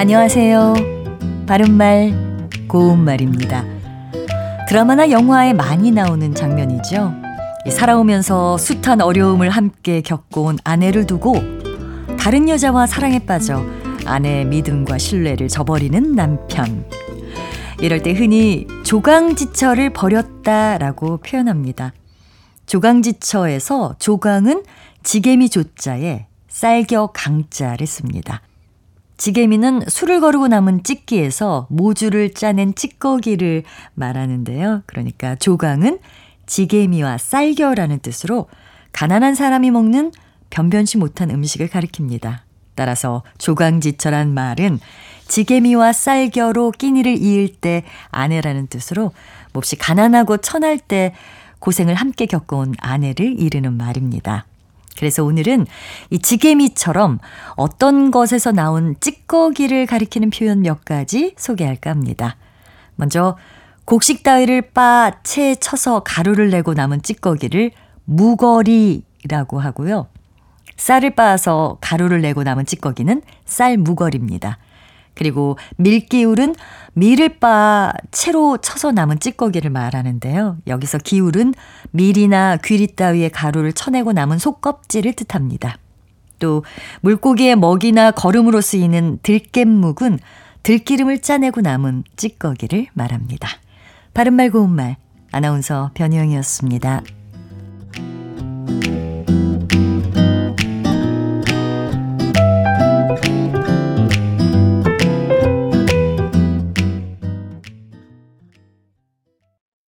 안녕하세요. 바른말, 고운말입니다. 드라마나 영화에 많이 나오는 장면이죠. 살아오면서 숱한 어려움을 함께 겪어온 아내를 두고 다른 여자와 사랑에 빠져 아내의 믿음과 신뢰를 저버리는 남편. 이럴 때 흔히 조강지처를 버렸다라고 표현합니다. 조강지처에서 조강은 지게미 조자에 쌀겨 강자를 씁니다. 지게미는 술을 거르고 남은 찌끼에서 모주를 짜낸 찌꺼기를 말하는데요. 그러니까 조강은 지게미와 쌀겨라는 뜻으로 가난한 사람이 먹는 변변치 못한 음식을 가리킵니다. 따라서 조강지처란 말은 지게미와 쌀겨로 끼니를 이을 때 아내라는 뜻으로 몹시 가난하고 천할 때 고생을 함께 겪어온 아내를 이르는 말입니다. 그래서 오늘은 이 지게미처럼 어떤 것에서 나온 찌꺼기를 가리키는 표현 몇 가지 소개할까 합니다. 먼저 곡식 따위를 빠, 채 쳐서 가루를 내고 남은 찌꺼기를 무거리라고 하고요. 쌀을 빻아서 가루를 내고 남은 찌꺼기는 쌀무거리입니다. 그리고 밀기울은 밀을 빻아 채로 쳐서 남은 찌꺼기를 말하는데요. 여기서 기울은 밀이나 귀리 따위의 가루를 쳐내고 남은 속껍질을 뜻합니다. 또 물고기의 먹이나 거름으로 쓰이는 들깻묵은 들기름을 짜내고 남은 찌꺼기를 말합니다. 바른말 고운말 아나운서 변희영이었습니다.